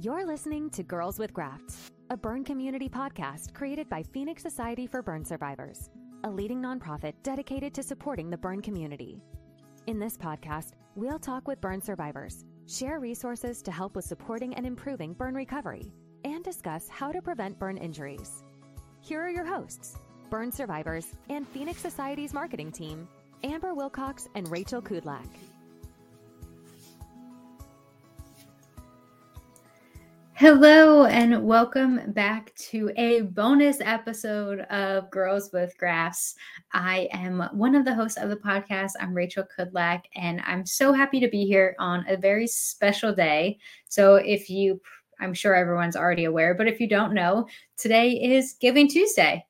You're listening to Girls with Grafts, a burn community podcast created by Phoenix Society for Burn Survivors, a leading nonprofit dedicated to supporting the burn community. In this podcast, we'll talk with burn survivors, share resources to help with supporting and improving burn recovery, and discuss how to prevent burn injuries. Here are your hosts, burn survivors and Phoenix Society's marketing team, Amber Wilcox and Rachel Kudlak. Hello, and welcome back to a bonus episode of Girls with Grafts. I am one of the hosts of the podcast. I'm Rachel Kudlak, and I'm so happy to be here on a very special day. So, if you, I'm sure everyone's already aware, but if you don't know, today is Giving Tuesday.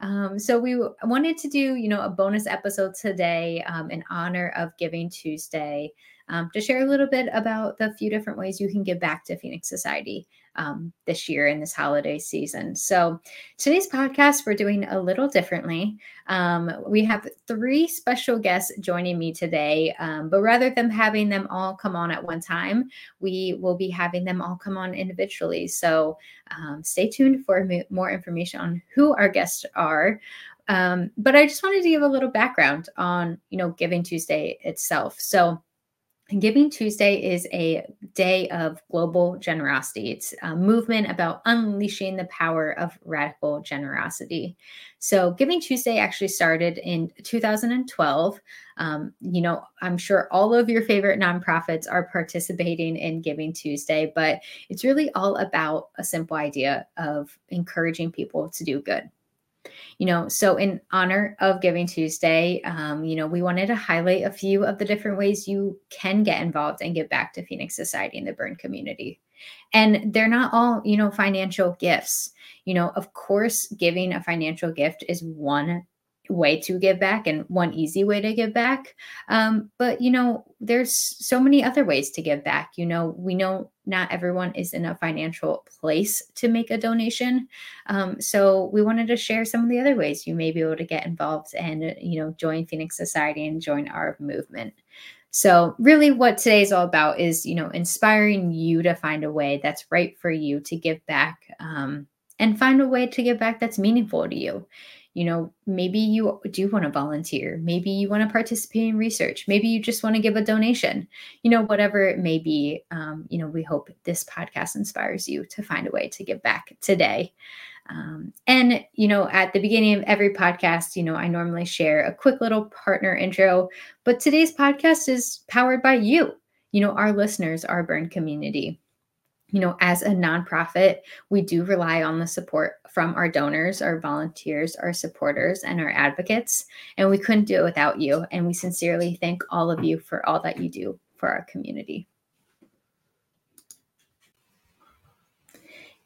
Um, so we wanted to do, you know, a bonus episode today um, in honor of Giving Tuesday um, to share a little bit about the few different ways you can give back to Phoenix Society um, this year in this holiday season. So, today's podcast, we're doing a little differently. Um, we have three special guests joining me today, um, but rather than having them all come on at one time, we will be having them all come on individually. So, um, stay tuned for more information on who our guests are. Um, but I just wanted to give a little background on, you know, Giving Tuesday itself. So, Giving Tuesday is a day of global generosity. It's a movement about unleashing the power of radical generosity. So, Giving Tuesday actually started in 2012. Um, you know, I'm sure all of your favorite nonprofits are participating in Giving Tuesday, but it's really all about a simple idea of encouraging people to do good you know so in honor of giving tuesday um, you know we wanted to highlight a few of the different ways you can get involved and give back to phoenix society and the burn community. And they're not all you know financial gifts. You know of course giving a financial gift is one way to give back and one easy way to give back. Um, but you know, there's so many other ways to give back. You know, we know not everyone is in a financial place to make a donation. Um, so we wanted to share some of the other ways you may be able to get involved and you know join Phoenix Society and join our movement. So really what today is all about is, you know, inspiring you to find a way that's right for you to give back um, and find a way to give back that's meaningful to you you know maybe you do want to volunteer. Maybe you want to participate in research. Maybe you just want to give a donation. You know whatever it may be um, you know we hope this podcast inspires you to find a way to give back today. Um, and you know at the beginning of every podcast you know i normally share a quick little partner intro but today's podcast is powered by you. You know our listeners our burn community you know, as a nonprofit, we do rely on the support from our donors, our volunteers, our supporters, and our advocates. And we couldn't do it without you. And we sincerely thank all of you for all that you do for our community.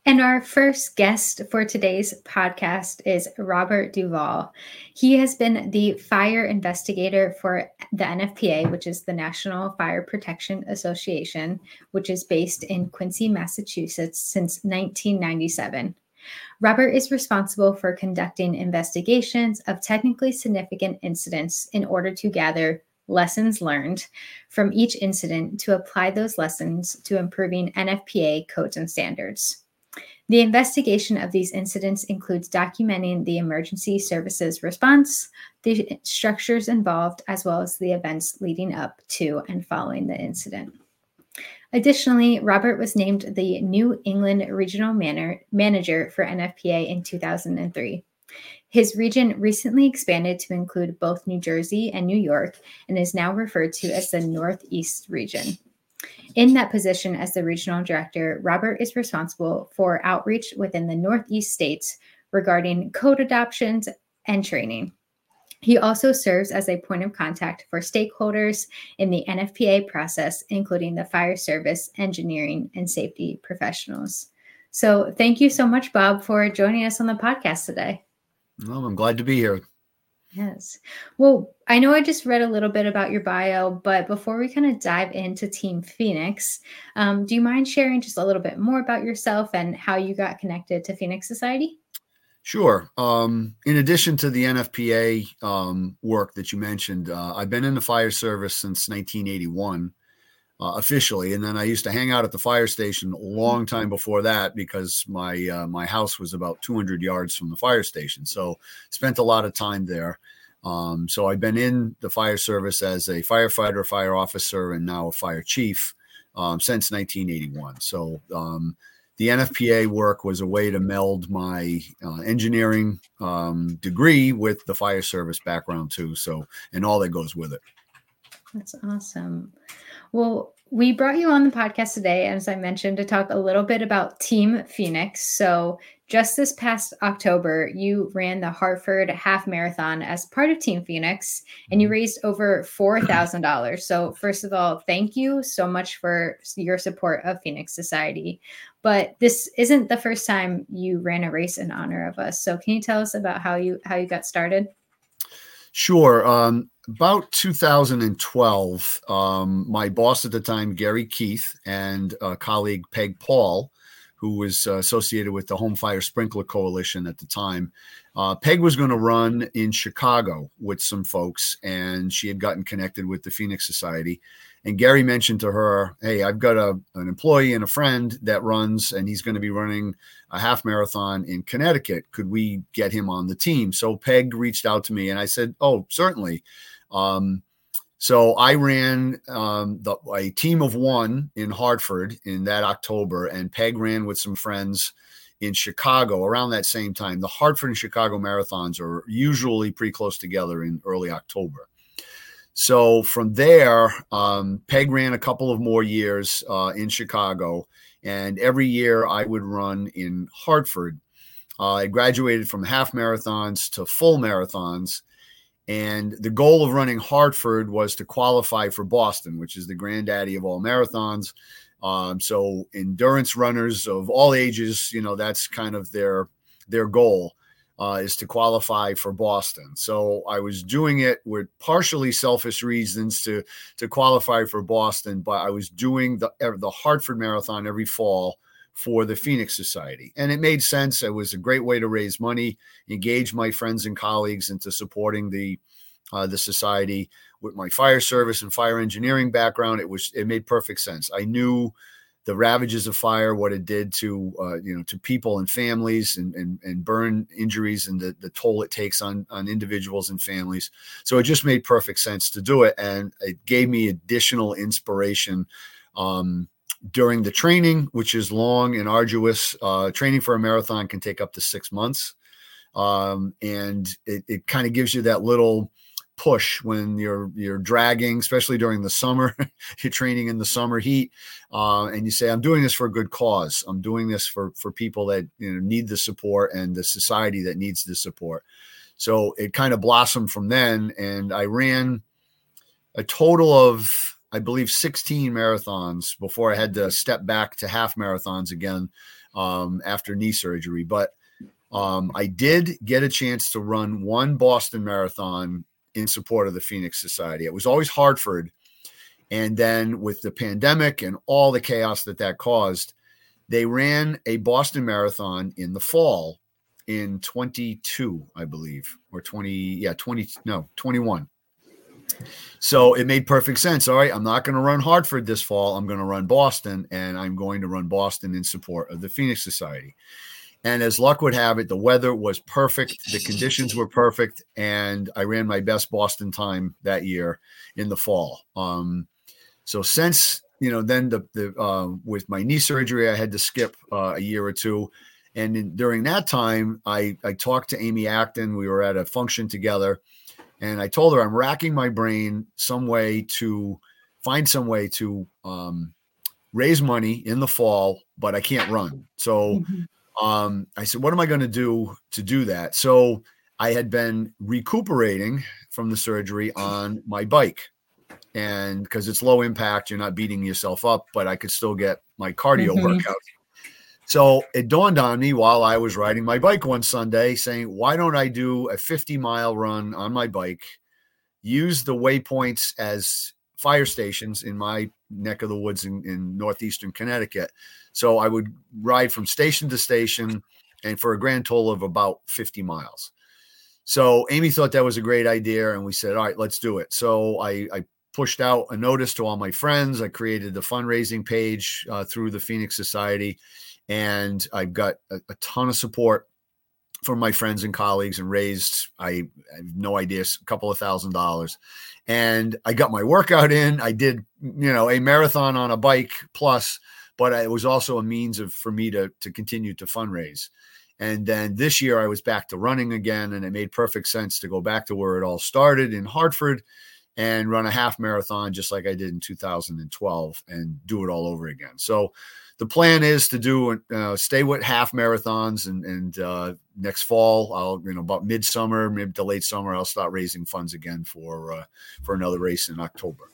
And our first guest for today's podcast is Robert Duval. He has been the fire investigator for the NFPA, which is the National Fire Protection Association, which is based in Quincy, Massachusetts since 1997. Robert is responsible for conducting investigations of technically significant incidents in order to gather lessons learned from each incident to apply those lessons to improving NFPA codes and standards. The investigation of these incidents includes documenting the emergency services response, the structures involved, as well as the events leading up to and following the incident. Additionally, Robert was named the New England Regional Manor- Manager for NFPA in 2003. His region recently expanded to include both New Jersey and New York and is now referred to as the Northeast region. In that position as the regional director, Robert is responsible for outreach within the Northeast states regarding code adoptions and training. He also serves as a point of contact for stakeholders in the NFPA process, including the fire service, engineering, and safety professionals. So, thank you so much, Bob, for joining us on the podcast today. Well, I'm glad to be here. Yes. Well, I know I just read a little bit about your bio, but before we kind of dive into Team Phoenix, um, do you mind sharing just a little bit more about yourself and how you got connected to Phoenix Society? Sure. Um, in addition to the NFPA um, work that you mentioned, uh, I've been in the fire service since 1981. Uh, officially. And then I used to hang out at the fire station a long time before that because my uh, my house was about 200 yards from the fire station. So spent a lot of time there. Um, so I've been in the fire service as a firefighter, fire officer, and now a fire chief um, since 1981. So um, the NFPA work was a way to meld my uh, engineering um, degree with the fire service background too. So and all that goes with it. That's awesome. Well, we brought you on the podcast today, as I mentioned, to talk a little bit about Team Phoenix. So, just this past October, you ran the Hartford Half Marathon as part of Team Phoenix, and you mm-hmm. raised over $4,000. So, first of all, thank you so much for your support of Phoenix Society. But this isn't the first time you ran a race in honor of us. So, can you tell us about how you how you got started? Sure. Um, about 2012, um, my boss at the time, Gary Keith, and a colleague, Peg Paul, who was uh, associated with the Home Fire Sprinkler Coalition at the time, uh, Peg was going to run in Chicago with some folks, and she had gotten connected with the Phoenix Society. And Gary mentioned to her, "Hey, I've got a an employee and a friend that runs, and he's going to be running a half marathon in Connecticut. Could we get him on the team?" So Peg reached out to me, and I said, "Oh, certainly." Um, so I ran um, the, a team of one in Hartford in that October, and Peg ran with some friends in Chicago around that same time. The Hartford and Chicago marathons are usually pretty close together in early October. So from there, um, Peg ran a couple of more years uh, in Chicago, and every year I would run in Hartford. Uh, I graduated from half marathons to full marathons. And the goal of running Hartford was to qualify for Boston, which is the granddaddy of all marathons. Um, so endurance runners of all ages, you know, that's kind of their their goal uh, is to qualify for Boston. So I was doing it with partially selfish reasons to to qualify for Boston, but I was doing the the Hartford Marathon every fall for the Phoenix Society, and it made sense. It was a great way to raise money, engage my friends and colleagues into supporting the uh, the society. With my fire service and fire engineering background, it was it made perfect sense. I knew the ravages of fire, what it did to uh, you know to people and families, and, and and burn injuries, and the, the toll it takes on on individuals and families. So it just made perfect sense to do it, and it gave me additional inspiration. Um, during the training, which is long and arduous, uh, training for a marathon can take up to six months. Um, and it, it kind of gives you that little push when you're you're dragging, especially during the summer. you're training in the summer heat, uh, and you say, "I'm doing this for a good cause. I'm doing this for for people that you know need the support and the society that needs the support." So it kind of blossomed from then, and I ran a total of I believe 16 marathons before I had to step back to half marathons again um, after knee surgery. But um, I did get a chance to run one Boston marathon in support of the Phoenix Society. It was always Hartford. And then with the pandemic and all the chaos that that caused, they ran a Boston Marathon in the fall in 22, I believe, or 20, yeah, 20, no, 21. So it made perfect sense. All right, I'm not going to run Hartford this fall. I'm going to run Boston, and I'm going to run Boston in support of the Phoenix Society. And as luck would have it, the weather was perfect. The conditions were perfect. And I ran my best Boston time that year in the fall. Um, so since, you know, then the, the uh, with my knee surgery, I had to skip uh, a year or two. And in, during that time, I, I talked to Amy Acton. We were at a function together. And I told her I'm racking my brain some way to find some way to um, raise money in the fall, but I can't run. So mm-hmm um, I said, what am I going to do to do that? So I had been recuperating from the surgery on my bike. And because it's low impact, you're not beating yourself up, but I could still get my cardio mm-hmm. workout. So it dawned on me while I was riding my bike one Sunday saying, why don't I do a 50 mile run on my bike, use the waypoints as fire stations in my neck of the woods in, in northeastern Connecticut. So I would ride from station to station and for a grand total of about 50 miles. So Amy thought that was a great idea. And we said, all right, let's do it. So I, I pushed out a notice to all my friends. I created the fundraising page uh, through the Phoenix Society, and I've got a, a, ton of support from my friends and colleagues and raised, I, I have no idea, a couple of thousand dollars. And I got my workout in. I did, you know, a marathon on a bike plus, but it was also a means of for me to to continue to fundraise. And then this year I was back to running again, and it made perfect sense to go back to where it all started in Hartford and run a half marathon just like I did in 2012 and do it all over again. So the plan is to do uh, stay with half marathons and, and uh, next fall I'll you know about midsummer mid to late summer I'll start raising funds again for uh, for another race in October.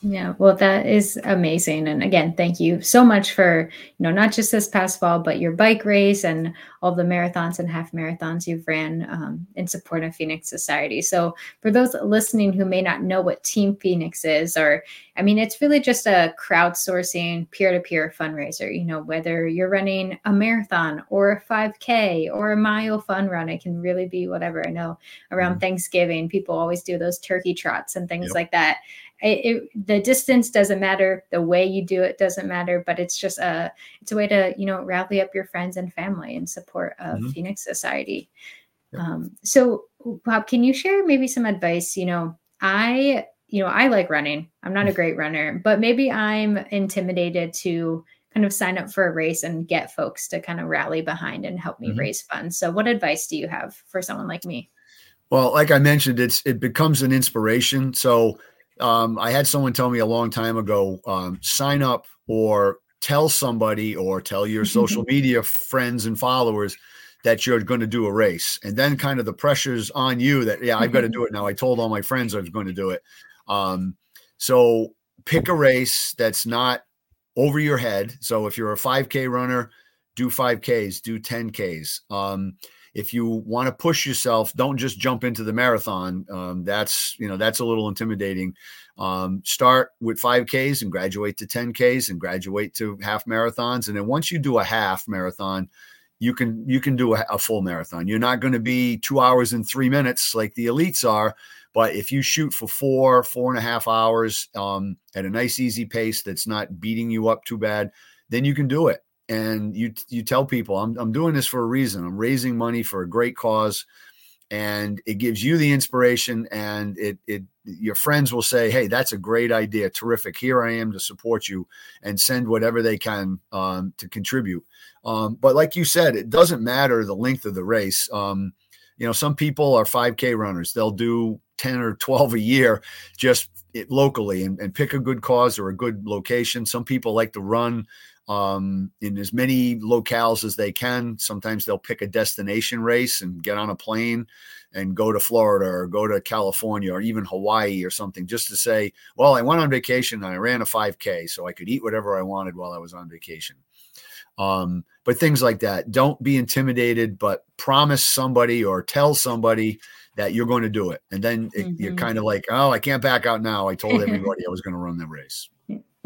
Yeah, well, that is amazing. And again, thank you so much for, you know, not just this past fall, but your bike race and all the marathons and half marathons you've ran um, in support of Phoenix Society. So, for those listening who may not know what Team Phoenix is, or I mean, it's really just a crowdsourcing peer to peer fundraiser. You know, whether you're running a marathon or a 5K or a mile fun run, it can really be whatever. I know around mm-hmm. Thanksgiving, people always do those turkey trots and things yep. like that it, it, the distance doesn't matter. The way you do it doesn't matter but it's just a it's a way to you know rally up your friends and family in support of mm-hmm. phoenix society. Yep. um, so bob can you share maybe some advice? You know i you know i like running. I'm not a great runner but maybe i'm intimidated to kind of sign up for a race and get folks to kind of rally behind and help me mm-hmm. raise funds. So what advice do you have for someone like me? Well like i mentioned it's it becomes an inspiration. So um, I had someone tell me a long time ago um, sign up or tell somebody or tell your social media friends and followers that you're going to do a race. And then kind of the pressure's on you that, yeah, I've got to do it now. I told all my friends I was going to do it. Um, so pick a race that's not over your head. So if you're a 5K runner, do 5Ks, do 10Ks. Um, if you want to push yourself, don't just jump into the marathon. Um, that's you know that's a little intimidating. Um, start with 5Ks and graduate to 10Ks and graduate to half marathons, and then once you do a half marathon, you can you can do a, a full marathon. You're not going to be two hours and three minutes like the elites are, but if you shoot for four four and a half hours um, at a nice easy pace that's not beating you up too bad, then you can do it and you you tell people I'm I'm doing this for a reason. I'm raising money for a great cause. And it gives you the inspiration and it it your friends will say hey that's a great idea. Terrific. Here i am to support you and send whatever they can um, to contribute. Um, but like you said it doesn't matter the length of the race. Um, you know some people are 5k runners. They'll do 10 or 12 a year just locally and, and pick a good cause or a good location. Some people like to run um, in as many locales as they can. Sometimes they'll pick a destination race and get on a plane and go to Florida or go to California or even Hawaii or something just to say, well, I went on vacation and I ran a 5K so I could eat whatever I wanted while I was on vacation. Um, but things like that. Don't be intimidated, but promise somebody or tell somebody that you're going to do it. And then it, mm-hmm. you're kind of like, oh, I can't back out now. I told everybody I was going to run the race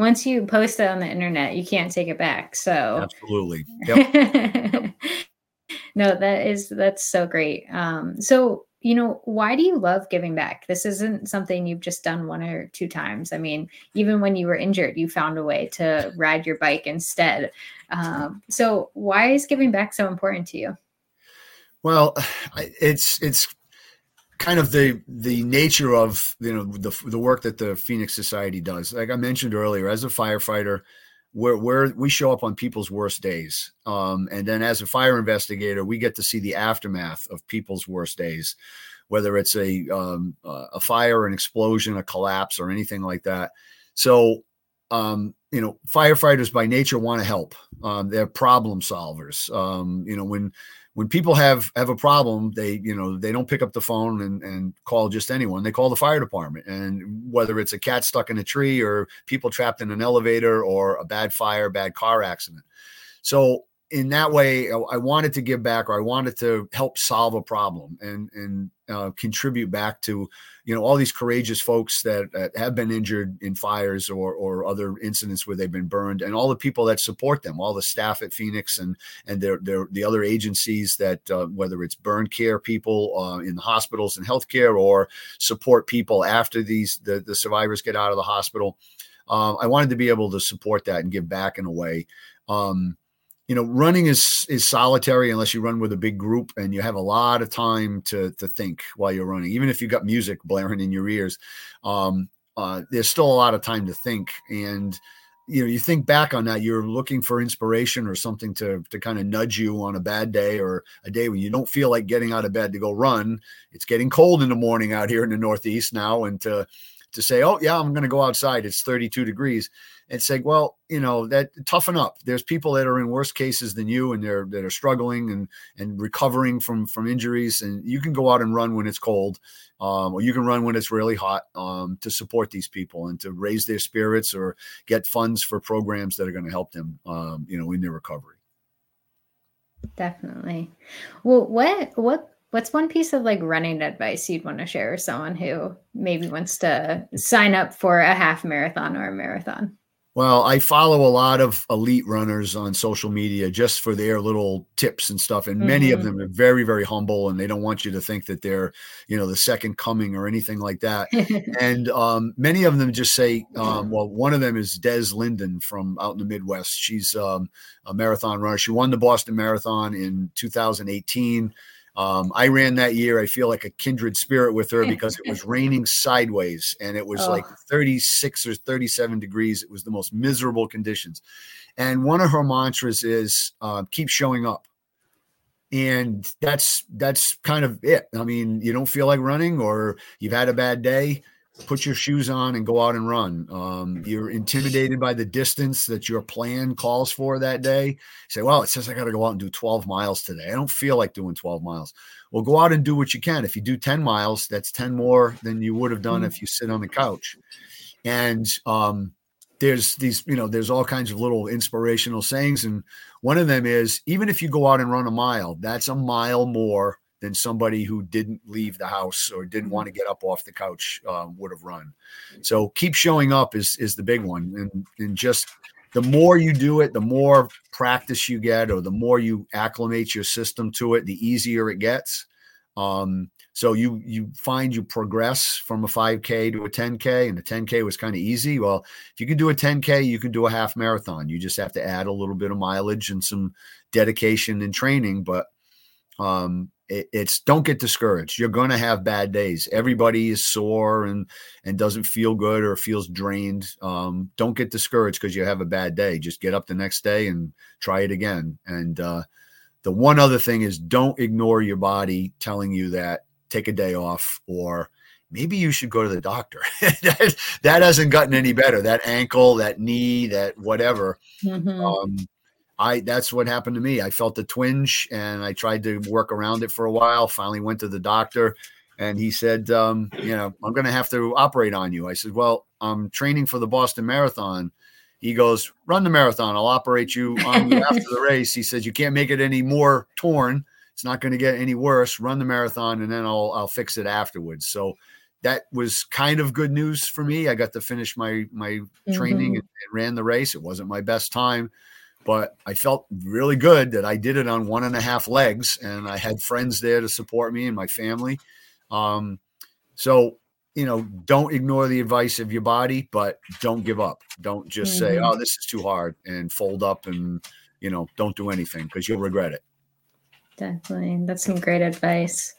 once you post it on the internet, you can't take it back. So absolutely. Yep. no, that is that's so great. Um, so you know, why do you love giving back? This isn't something you've just done one or two times. I mean, even when you were injured, you found a way to ride your bike instead. Um, so why is giving back so important to you? Well, it's it's kind of the the nature of you know the the work that the Phoenix Society does. Like I mentioned earlier, as a firefighter, where where we show up on people's worst days, um, and then as a fire investigator, we get to see the aftermath of people's worst days, whether it's a um, a fire, an explosion, a collapse, or anything like that. So. Um, you know, firefighters by nature want to help. Um, they're problem solvers. Um, you know, when when people have have a problem they you know they don't pick up the phone and, and call just anyone. They call the fire department. And whether it's a cat stuck in a tree or people trapped in an elevator or a bad fire bad car accident. So in that way, I wanted to give back, or I wanted to help solve a problem and and uh, contribute back to you know all these courageous folks that, that, have been injured in fires or or other incidents where they've been burned, and all the people that support them, all the staff at Phoenix and and their their the other agencies that uh, whether it's burn care people uh, in the hospitals and healthcare or support people after these the the survivors get out of the hospital. Um, I wanted to be able to support that and give back in a way. Um, you know, running is is solitary unless you run with a big group and you have a lot of time to to think while you're running. Even if you've got music blaring in your ears, um, uh, there's still a lot of time to think. And you know, you think back on that, you're looking for inspiration or something to to kind of nudge you on a bad day or a day when you don't feel like getting out of bed to go run. It's getting cold in the morning out here in the Northeast now, and to to say, oh yeah, I'm going to go outside. It's 32 degrees and say, well, you know, that toughen up. There's people that are in worse cases than you, and they're that are struggling and and recovering from from injuries, and you can go out and run when it's cold, um, or you can run when it's really hot um, to support these people and to raise their spirits or get funds for programs that are going to help them, um, you know, in their recovery. Definitely. Well, what what what's one piece of like running advice you'd want to share with someone who maybe wants to sign up for a half marathon or a marathon? Well, I follow a lot of elite runners on social media just for their little tips and stuff. And mm-hmm. many of mm-hmm. them are very, very humble and they don't want you to think that they're, you know, the second coming or anything like that. and um, many of them just say, um, well, one of them is Des Linden from out in the Midwest. She's um, a marathon runner. She won the Boston Marathon in 2018. Um, I ran that year. I feel like a kindred spirit with her because it was raining sideways and it was oh. like 36 or 37 degrees. It was the most miserable conditions. And one of her mantras is uh, keep showing up. And that's that's kind of it. I mean, you don't feel like running or you've had a bad day put your shoes on and go out and run. Um, you're intimidated by the distance that your plan calls for that day. You say, well, it says I got to go out and do 12 miles today. I don't feel like doing 12 miles. Well, go out and do what you can. If you do 10 miles, that's 10 more than you would have done mm-hmm. if you sit on the couch. And um, there's these, you know, there's all kinds of little inspirational sayings. And one of them is even if you go out and run a mile, that's a mile more than somebody who didn't leave the house or didn't mm-hmm. want to get up off the couch uh, would have run. So keep showing up is is the big one, and and just the more you do it, the more practice you get, or the more you acclimate your system to it, the easier it gets. Um, so you you find you progress from a 5K to a 10K, and the 10K was kind of easy. Well, if you can do a 10K, you can do a half marathon. You just have to add a little bit of mileage and some dedication and training, but um, it's don't get discouraged. You're going to have bad days. Everybody is sore and and doesn't feel good or feels drained. Um, don't get discouraged because you have a bad day. Just get up the next day and try it again. And uh, the one other thing is don't ignore your body telling you that take a day off or maybe you should go to the doctor. that, that hasn't gotten any better. That ankle, that knee, that whatever. Mm-hmm. Um, I that's what happened to me. I felt a twinge and I tried to work around it for a while. Finally went to the doctor and he said, um, you know, I'm going to have to operate on you. I said, well, I'm training for the Boston Marathon. He goes, run the marathon. I'll operate you on you after the race. He says, you can't make it any more torn. It's not going to get any worse. Run the marathon and then I'll, I'll fix it afterwards. So that was kind of good news for me. I got to finish my, my mm-hmm. training and, and ran the race. It wasn't my best time but I felt really good that I did it on one and a half legs, and I had friends there to support me and my family. Um, so you know, don't ignore the advice of your body, but don't give up. Don't just mm-hmm. say, "Oh, this is too hard," and fold up and you know, don't do anything because you'll regret it. Definitely, that's some great advice.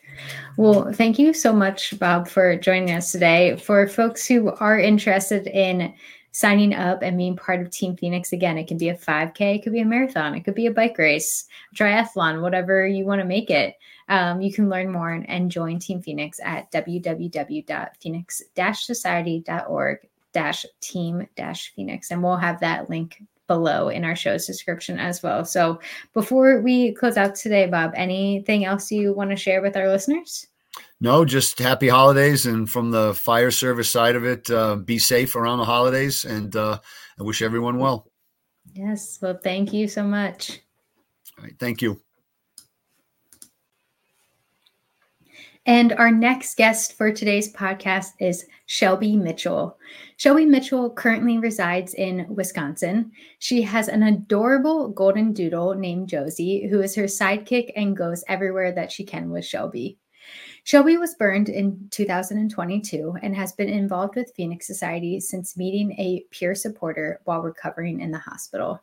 Well, thank you so much, Bob, for joining us today. For folks who are interested in signing up and being part of Team Phoenix again. It can be a 5K, it could be a marathon, it could be a bike race, triathlon, whatever you want to make it. Um, you can learn more and, and join Team Phoenix at www.phoenix-society.org dash team dash phoenix and we'll have that link below in our show's description as well so before we close out today bob anything else you want to share with our listeners no, just happy holidays. And from the fire service side of it, uh, be safe around the holidays. And uh, I wish everyone well. Yes. Well, thank you so much. All right. Thank you. And our next guest for today's podcast is Shelby Mitchell. Shelby Mitchell currently resides in Wisconsin. She has an adorable golden doodle named Josie, who is her sidekick and goes everywhere that she can with Shelby. Shelby was burned in 2022 and has been involved with Phoenix Society since meeting a peer supporter while recovering in the hospital.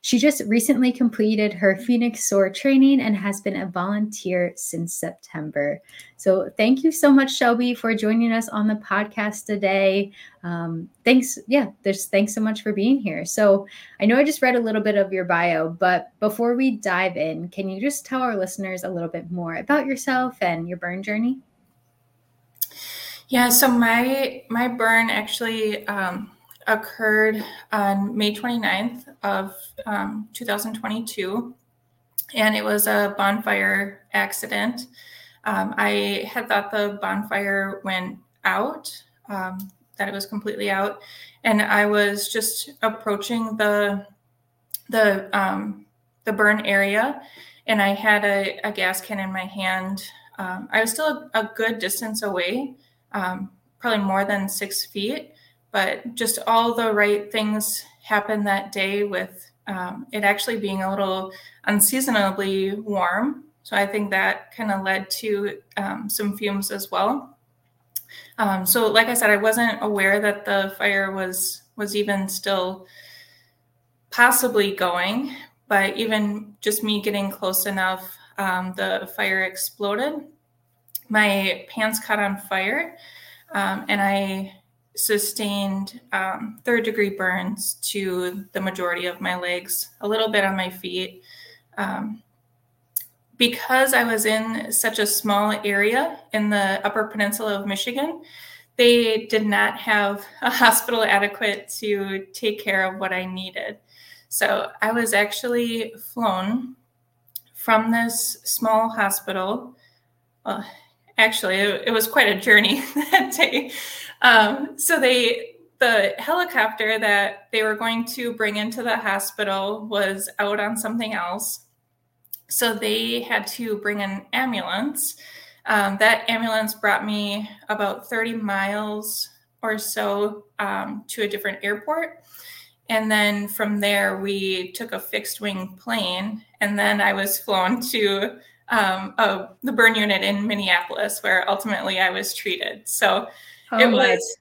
She just recently completed her Phoenix SOAR training and has been a volunteer since September. So, thank you so much, Shelby, for joining us on the podcast today. Um, thanks. Yeah, there's thanks so much for being here. So, I know I just read a little bit of your bio, but before we dive in, can you just tell our listeners a little bit more about yourself and your burn journey? Yeah, so my my burn actually um, occurred on May 29th of um, 2022, and it was a bonfire accident. Um, I had thought the bonfire went out, um, that it was completely out, and I was just approaching the the um, the burn area, and I had a, a gas can in my hand. Um, I was still a, a good distance away, um, probably more than six feet but just all the right things happened that day with um, it actually being a little unseasonably warm. So I think that kind of led to um, some fumes as well. Um, so, like I said, I wasn't aware that the fire was was even still possibly going, but even just me getting close enough, um, the fire exploded. My pants caught on fire, um, and I sustained um, third degree burns to the majority of my legs, a little bit on my feet. Um, because I was in such a small area in the Upper Peninsula of Michigan, they did not have a hospital adequate to take care of what I needed. So I was actually flown from this small hospital. Well, actually, it, it was quite a journey that day. Um, so they the helicopter that they were going to bring into the hospital was out on something else. So they had to bring an ambulance. Um, that ambulance brought me about 30 miles or so um, to a different airport. And then from there, we took a fixed wing plane. And then I was flown to um, the burn unit in Minneapolis, where ultimately I was treated. So Oh, it was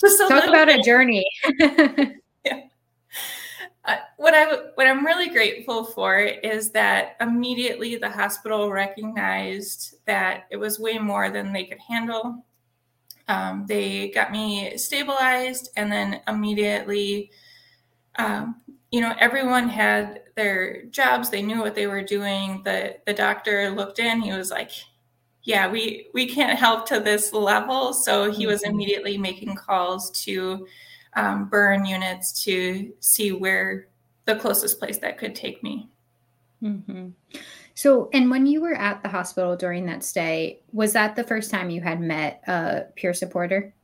just talk about bit. a journey. yeah. Uh, what I what I'm really grateful for is that immediately the hospital recognized that it was way more than they could handle. Um, they got me stabilized, and then immediately, um, you know, everyone had their jobs. They knew what they were doing. the The doctor looked in. He was like, yeah, we we can't help to this level. So he was mm-hmm. immediately making calls to um, burn units to see where the closest place that could take me. Mm-hmm. So, and when you were at the hospital during that stay, was that the first time you had met a peer supporter?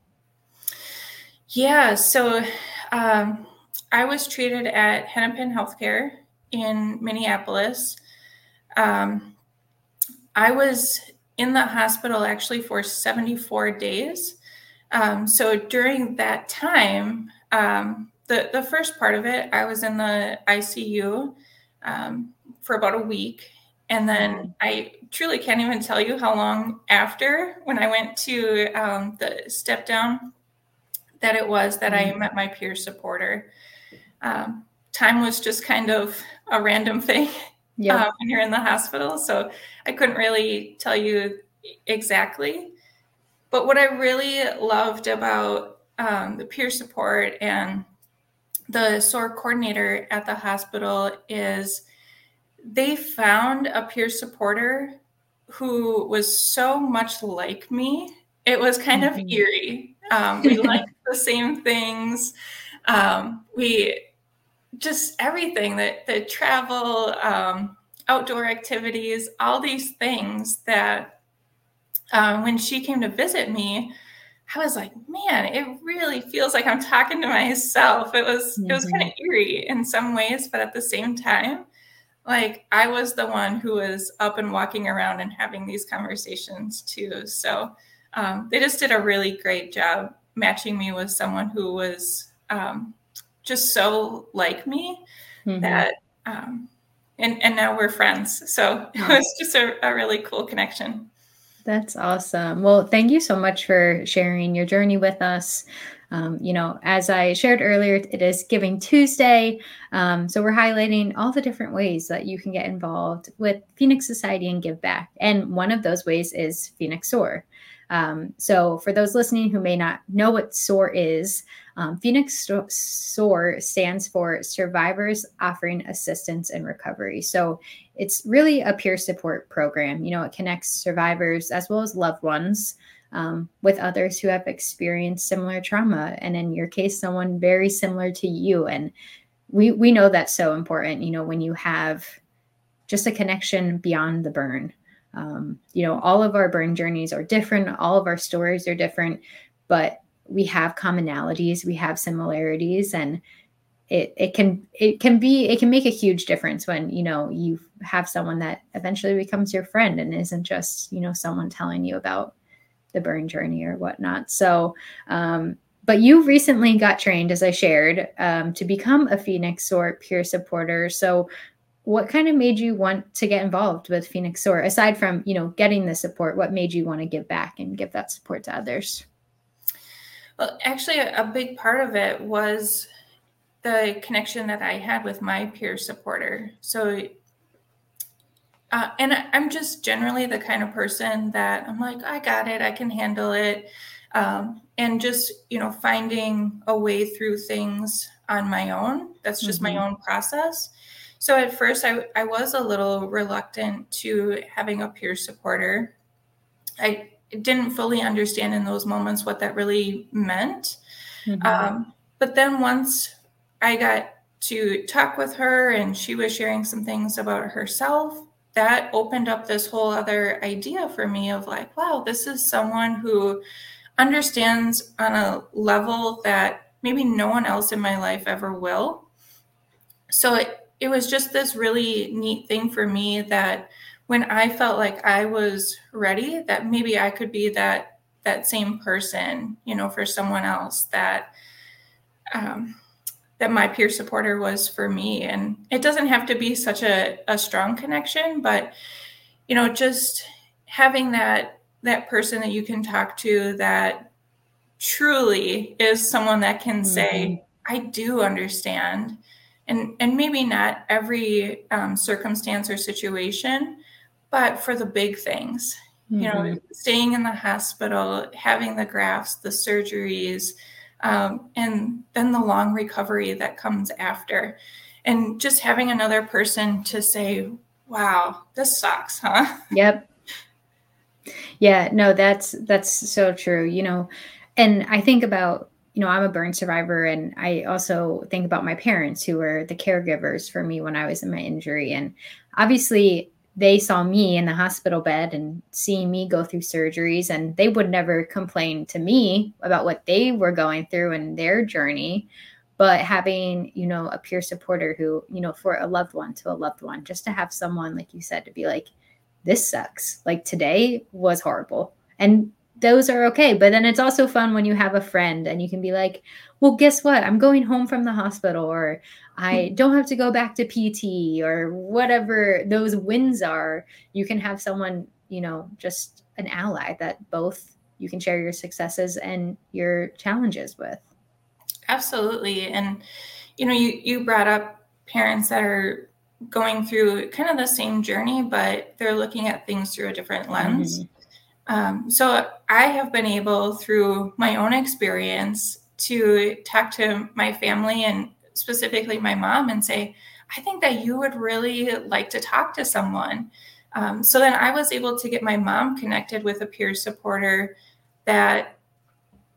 Yeah. So, um, I was treated at Hennepin Healthcare in Minneapolis. Um, I was in the hospital actually for 74 days. Um, so during that time, um, the, the first part of it, I was in the ICU um, for about a week. And then I truly can't even tell you how long after when I went to um, the step down that it was that I mm-hmm. met my peer supporter. Um, time was just kind of a random thing yeah. Uh, when you're in the hospital. So I couldn't really tell you exactly. But what I really loved about um, the peer support and the SOAR coordinator at the hospital is they found a peer supporter who was so much like me. It was kind mm-hmm. of eerie. Um, we liked the same things. Um, we just everything that the travel, um, outdoor activities, all these things that um, when she came to visit me, I was like, man, it really feels like I'm talking to myself. It was mm-hmm. it was kind of eerie in some ways, but at the same time, like I was the one who was up and walking around and having these conversations too. So um, they just did a really great job matching me with someone who was um, just so like me mm-hmm. that um, and and now we're friends so it was just a, a really cool connection that's awesome well thank you so much for sharing your journey with us um, you know, as I shared earlier, it is Giving Tuesday. Um, so we're highlighting all the different ways that you can get involved with Phoenix Society and give back. And one of those ways is Phoenix SOAR. Um, so, for those listening who may not know what SOAR is, um, Phoenix SOAR stands for Survivors Offering Assistance and Recovery. So, it's really a peer support program. You know, it connects survivors as well as loved ones um, with others who have experienced similar trauma. And in your case, someone very similar to you. And we, we know that's so important, you know, when you have just a connection beyond the burn. Um, you know, all of our burn journeys are different, all of our stories are different, but we have commonalities, we have similarities, and it it can it can be it can make a huge difference when you know you have someone that eventually becomes your friend and isn't just you know someone telling you about the burn journey or whatnot. So, um, but you recently got trained, as I shared, um, to become a Phoenix SOAR peer supporter. So, what kind of made you want to get involved with Phoenix SOAR aside from you know getting the support? What made you want to give back and give that support to others? Well, actually, a big part of it was the connection that I had with my peer supporter. So, uh, and I'm just generally the kind of person that I'm like, I got it, I can handle it. Um, and just, you know, finding a way through things on my own. That's just mm-hmm. my own process. So at first, I, I was a little reluctant to having a peer supporter. I didn't fully understand in those moments what that really meant. Mm-hmm. Um, but then once I got to talk with her and she was sharing some things about herself, that opened up this whole other idea for me of like, wow, this is someone who understands on a level that maybe no one else in my life ever will. So it, it was just this really neat thing for me that when I felt like I was ready, that maybe I could be that that same person, you know, for someone else that um, that my peer supporter was for me. And it doesn't have to be such a, a strong connection, but you know, just having that that person that you can talk to that truly is someone that can mm-hmm. say, I do understand and and maybe not every um, circumstance or situation but for the big things mm-hmm. you know mm-hmm. staying in the hospital having the grafts the surgeries um, and then the long recovery that comes after and just having another person to say wow this sucks huh yep yeah no that's that's so true you know and i think about you know, I'm a burn survivor, and I also think about my parents who were the caregivers for me when I was in my injury. And obviously, they saw me in the hospital bed and seeing me go through surgeries, and they would never complain to me about what they were going through in their journey. But having, you know, a peer supporter who, you know, for a loved one to a loved one, just to have someone, like you said, to be like, this sucks. Like today was horrible. And those are okay. But then it's also fun when you have a friend and you can be like, well, guess what? I'm going home from the hospital, or I don't have to go back to PT, or whatever those wins are. You can have someone, you know, just an ally that both you can share your successes and your challenges with. Absolutely. And, you know, you, you brought up parents that are going through kind of the same journey, but they're looking at things through a different lens. Mm-hmm um, so I have been able, through my own experience, to talk to my family and specifically my mom and say, I think that you would really like to talk to someone. Um, so then I was able to get my mom connected with a peer supporter that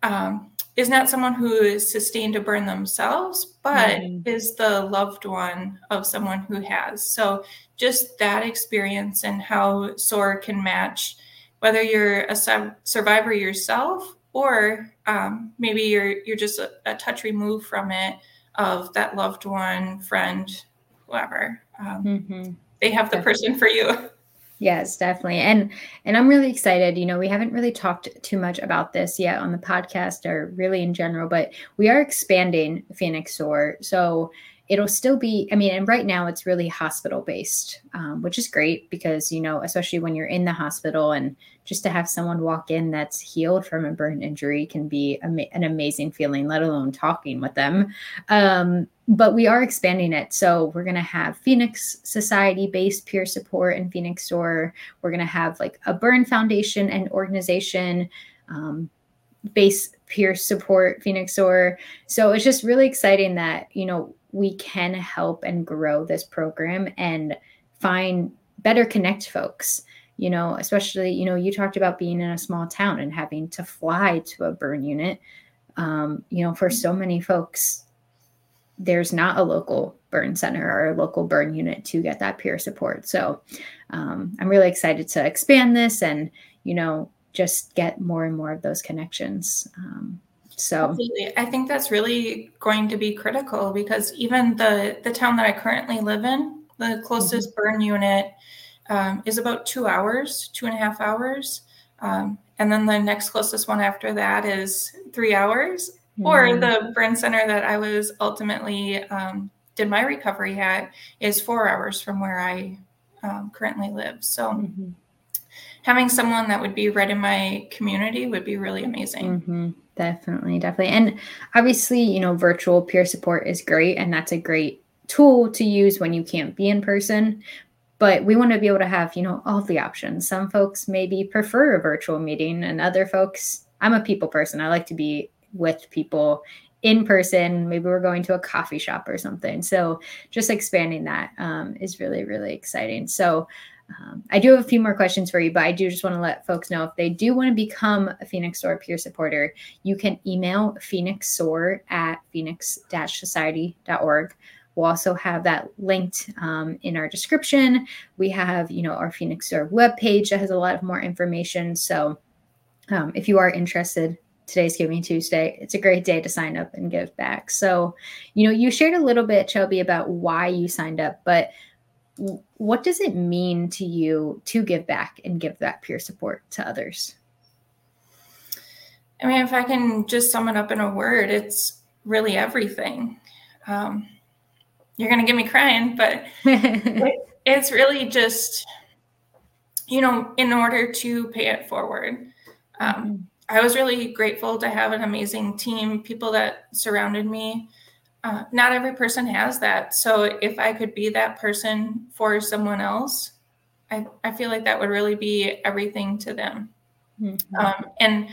um, is not someone who is sustained a burn themselves, but mm-hmm. is the loved one of someone who has. So just that experience and how SOAR can match whether you're a survivor yourself or um, maybe you're you're just a, a, touch removed from it of that loved one, friend, whoever. Um, mm-hmm. They have the definitely. person for you. Yes, definitely. And and I'm really excited. You know, we haven't really talked too much about this yet on the podcast or really in general, but we are expanding Phoenix Soar. So it'll still be i mean and right now it's really hospital based um, which is great because you know especially when you're in the hospital and just to have someone walk in that's healed from a burn injury can be an amazing feeling let alone talking with them. Um, but we are expanding it. So we're going to have phoenix society based peer support in phoenix Soar we're going to have like a burn foundation and organization um, peer support phoenix or so it's just really exciting that you know we can help and grow this program and find better connect folks you know especially you know you talked about being in a small town and having to fly to a burn unit. Um, you know for so many folks there's not a local burn center or a local burn unit to get that peer support. So um, i'm really excited to expand this and you know just get more and more of those connections. Um, so Absolutely. I think that's really going to be critical because even the the town that I currently live in, the closest mm-hmm. burn unit um, is about two hours, two and a half hours. Um, and then the next closest one after that is three hours. Mm-hmm. Or the burn center that I was ultimately um, did my recovery at is four hours from where I um, currently live. So mm-hmm. Having someone that would be right in my community would be really amazing. Mm-hmm. Definitely, definitely. And obviously, you know, virtual peer support is great and that's a great tool to use when you can't be in person. But we want to be able to have, you know, all the options. Some folks maybe prefer a virtual meeting and other folks, I'm a people person. I like to be with people in person. Maybe we're going to a coffee shop or something. So just expanding that um, is really, really exciting. So um, I do have a few more questions for you, but I do just want to let folks know if they do want to become a Phoenix SOAR peer supporter, you can email Phoenix SOAR at phoenix-society.org. We'll also have that linked um, in our description. We have, you know, our Phoenix SOAR webpage that has a lot of more information. So um, if you are interested, today's Giving Tuesday. It's a great day to sign up and give back. So, you know, you shared a little bit, Shelby, about why you signed up, but what does it mean to you to give back and give that peer support to others? I mean, if I can just sum it up in a word, it's really everything. Um, you're going to get me crying, but it, it's really just, you know, in order to pay it forward. Um, mm-hmm. I was really grateful to have an amazing team, people that surrounded me uh, not every person has that. So if I could be that person for someone else, I, I feel like that would really be everything to them. Mm-hmm. Um, and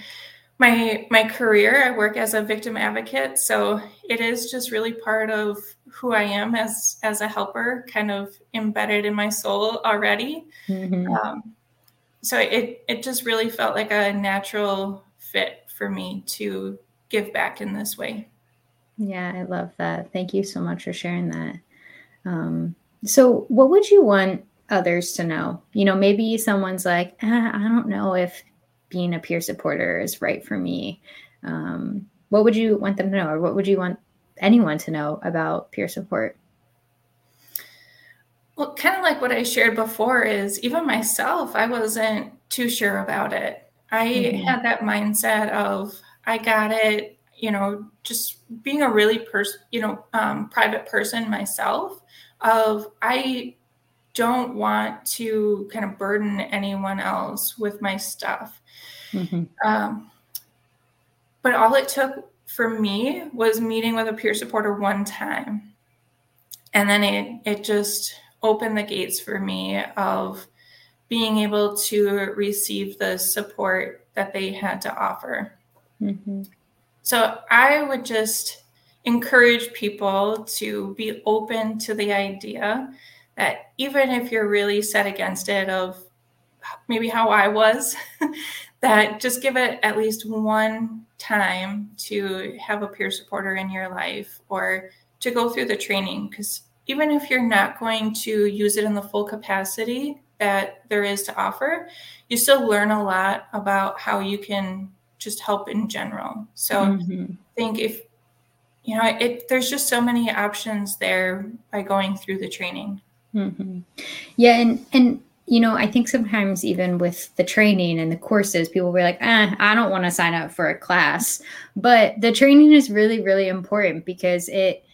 my my career, I work as a victim advocate, so it is just really part of who I am as as a helper, kind of embedded in my soul already. Mm-hmm. Um, so it it just really felt like a natural fit for me to give back in this way. Yeah, I love that. Thank you so much for sharing that. Um, so, what would you want others to know? You know, maybe someone's like, eh, I don't know if being a peer supporter is right for me. Um, what would you want them to know, or what would you want anyone to know about peer support? Well, kind of like what I shared before is even myself, I wasn't too sure about it. I mm-hmm. had that mindset of, I got it, you know, just being a really person, you know, um, private person myself, of I don't want to kind of burden anyone else with my stuff. Mm-hmm. Um, but all it took for me was meeting with a peer supporter one time. And then it, it just opened the gates for me of being able to receive the support that they had to offer. Mm-hmm. So I would just encourage people to be open to the idea that even if you're really set against it, of maybe how I was, that just give it at least one time to have a peer supporter in your life or to go through the training. Because even if you're not going to use it in the full capacity that there is to offer, you still learn a lot about how you can just help in general. So mm-hmm. I think if you know, it there's just so many options there by going through the training. Mm-hmm. Yeah, and and you know, I think sometimes even with the training and the courses, people will be like, eh, I don't want to sign up for a class. But the training is really, really important because it,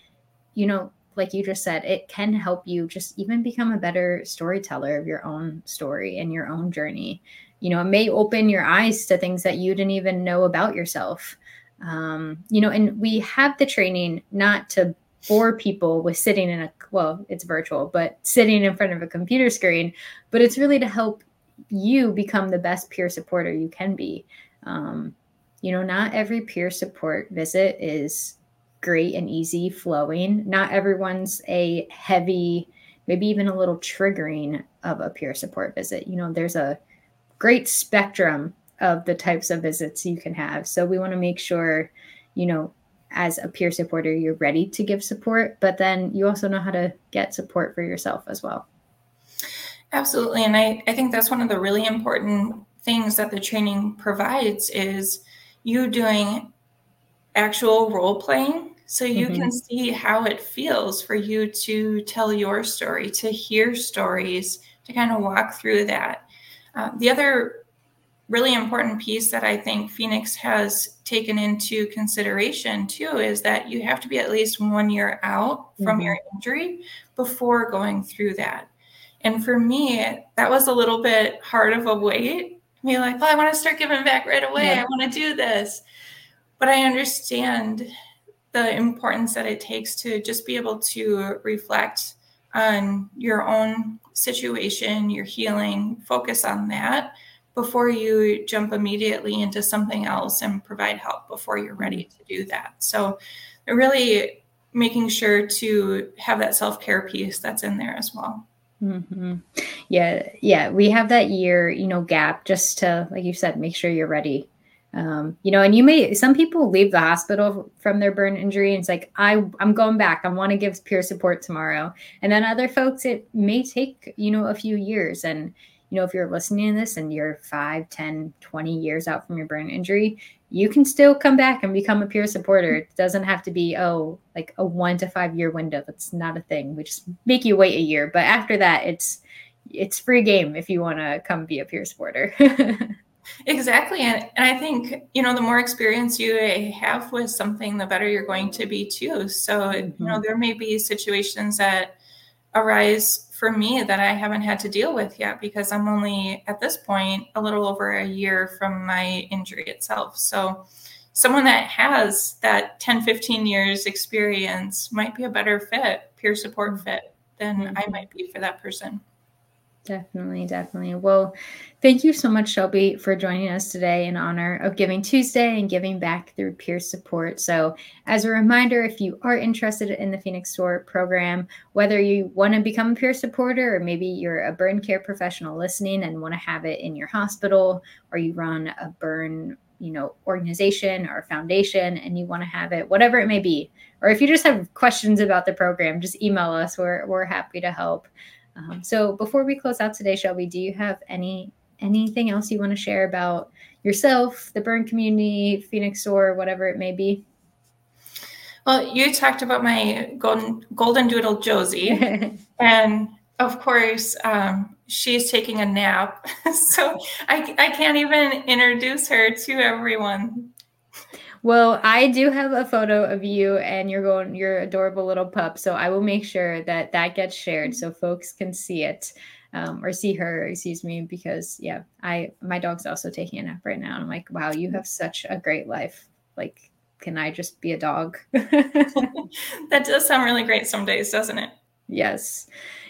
you know, like you just said, it can help you just even become a better storyteller of your own story and your own journey. You know, it may open your eyes to things that you didn't even know about yourself. Um, you know, and we have the training not to bore people with sitting in a well, it's virtual, but sitting in front of a computer screen, but it's really to help you become the best peer supporter you can be. Um, you know, not every peer support visit is great and easy flowing. Not everyone's a heavy, maybe even a little triggering of a peer support visit. You know, there's a great spectrum of the types of visits you can have. So we want to make sure, you know, as a peer supporter, you're ready to give support, but then you also know how to get support for yourself as well. Absolutely. And I, I think that's one of the really important things that the training provides is you doing actual role playing so you mm-hmm. can see how it feels for you to tell your story, to hear stories, to kind of walk through that. Uh, the other really important piece that I think Phoenix has taken into consideration too is that you have to be at least one year out from mm-hmm. your injury before going through that. And for me, that was a little bit hard of a wait. Me like, oh, I want to start giving back right away. Yeah. I want to do this. But I understand the importance that it takes to just be able to reflect on your own situation, your healing, focus on that before you jump immediately into something else and provide help before you're ready to do that. So, really making sure to have that self care piece that's in there as well. Mm-hmm. Yeah, yeah, we have that year, you know, gap just to, like you said, make sure you're ready. Um, you know, and you may some people leave the hospital from their burn injury and it's like, I I'm going back. I want to give peer support tomorrow. And then other folks, it may take, you know, a few years. And you know, if you're listening to this and you're 5, 10, 20 years out from your burn injury, you can still come back and become a peer supporter. It doesn't have to be, oh, like a one to five year window. That's not a thing. We just make you wait a year. But after that, it's it's free game if you want to come be a peer supporter. exactly. And, and I think, you know, the more experience you have with something, the better you're going to be too. So, mm-hmm. you know, mm-hmm. there may be situations that arise for me that I haven't had to deal with yet because I'm only at this point a little over a year from my injury itself. So, someone that has that 10, 15 years experience might be a better fit, peer support fit than mm-hmm. I might be for that person. Definitely, definitely. Well, thank you so much, Shelby, for joining us today in honor of Giving Tuesday and giving back through peer support. So, as a reminder, if you are interested in the Phoenix SOAR program, whether you want to become a peer supporter or maybe you're a burn care professional listening and want to have it in your hospital, or you run a burn you know organization or foundation and you want to have it whatever it may be or if you just have questions about the program just email us we're, we're happy to help um, so before we close out today, Shelby, do you have any anything else you want to share about yourself, the burn community, Phoenix or whatever it may be? Well, you talked about my golden golden doodle Josie, and of course, um, she's taking a nap, so I, I can't even introduce her to everyone. Well, I do have a photo of you and you're going your adorable little pup, so I will make sure that that gets shared so folks can see it. Um, or see her, excuse me, because yeah, I my dog's also taking a nap right now, and I'm like, wow, you have such a great life. Like, can I just be a dog? that does sound really great some days, doesn't it? Yes.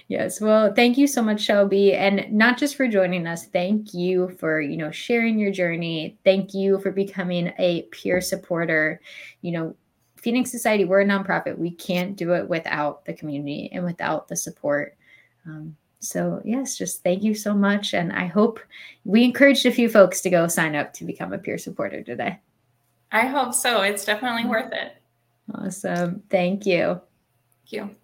Yes. Well, thank you so much, Shelby. And not just for joining us, thank you for, you know, sharing your journey. Thank you for becoming a peer supporter. You know, Phoenix Society, we're a nonprofit. We can't do it without the community and without the support. Um, so, yes, just thank you so much. And I hope we encouraged a few folks to go sign up to become a peer supporter today. I hope so. It's definitely worth it. Awesome. Thank you. Thank you.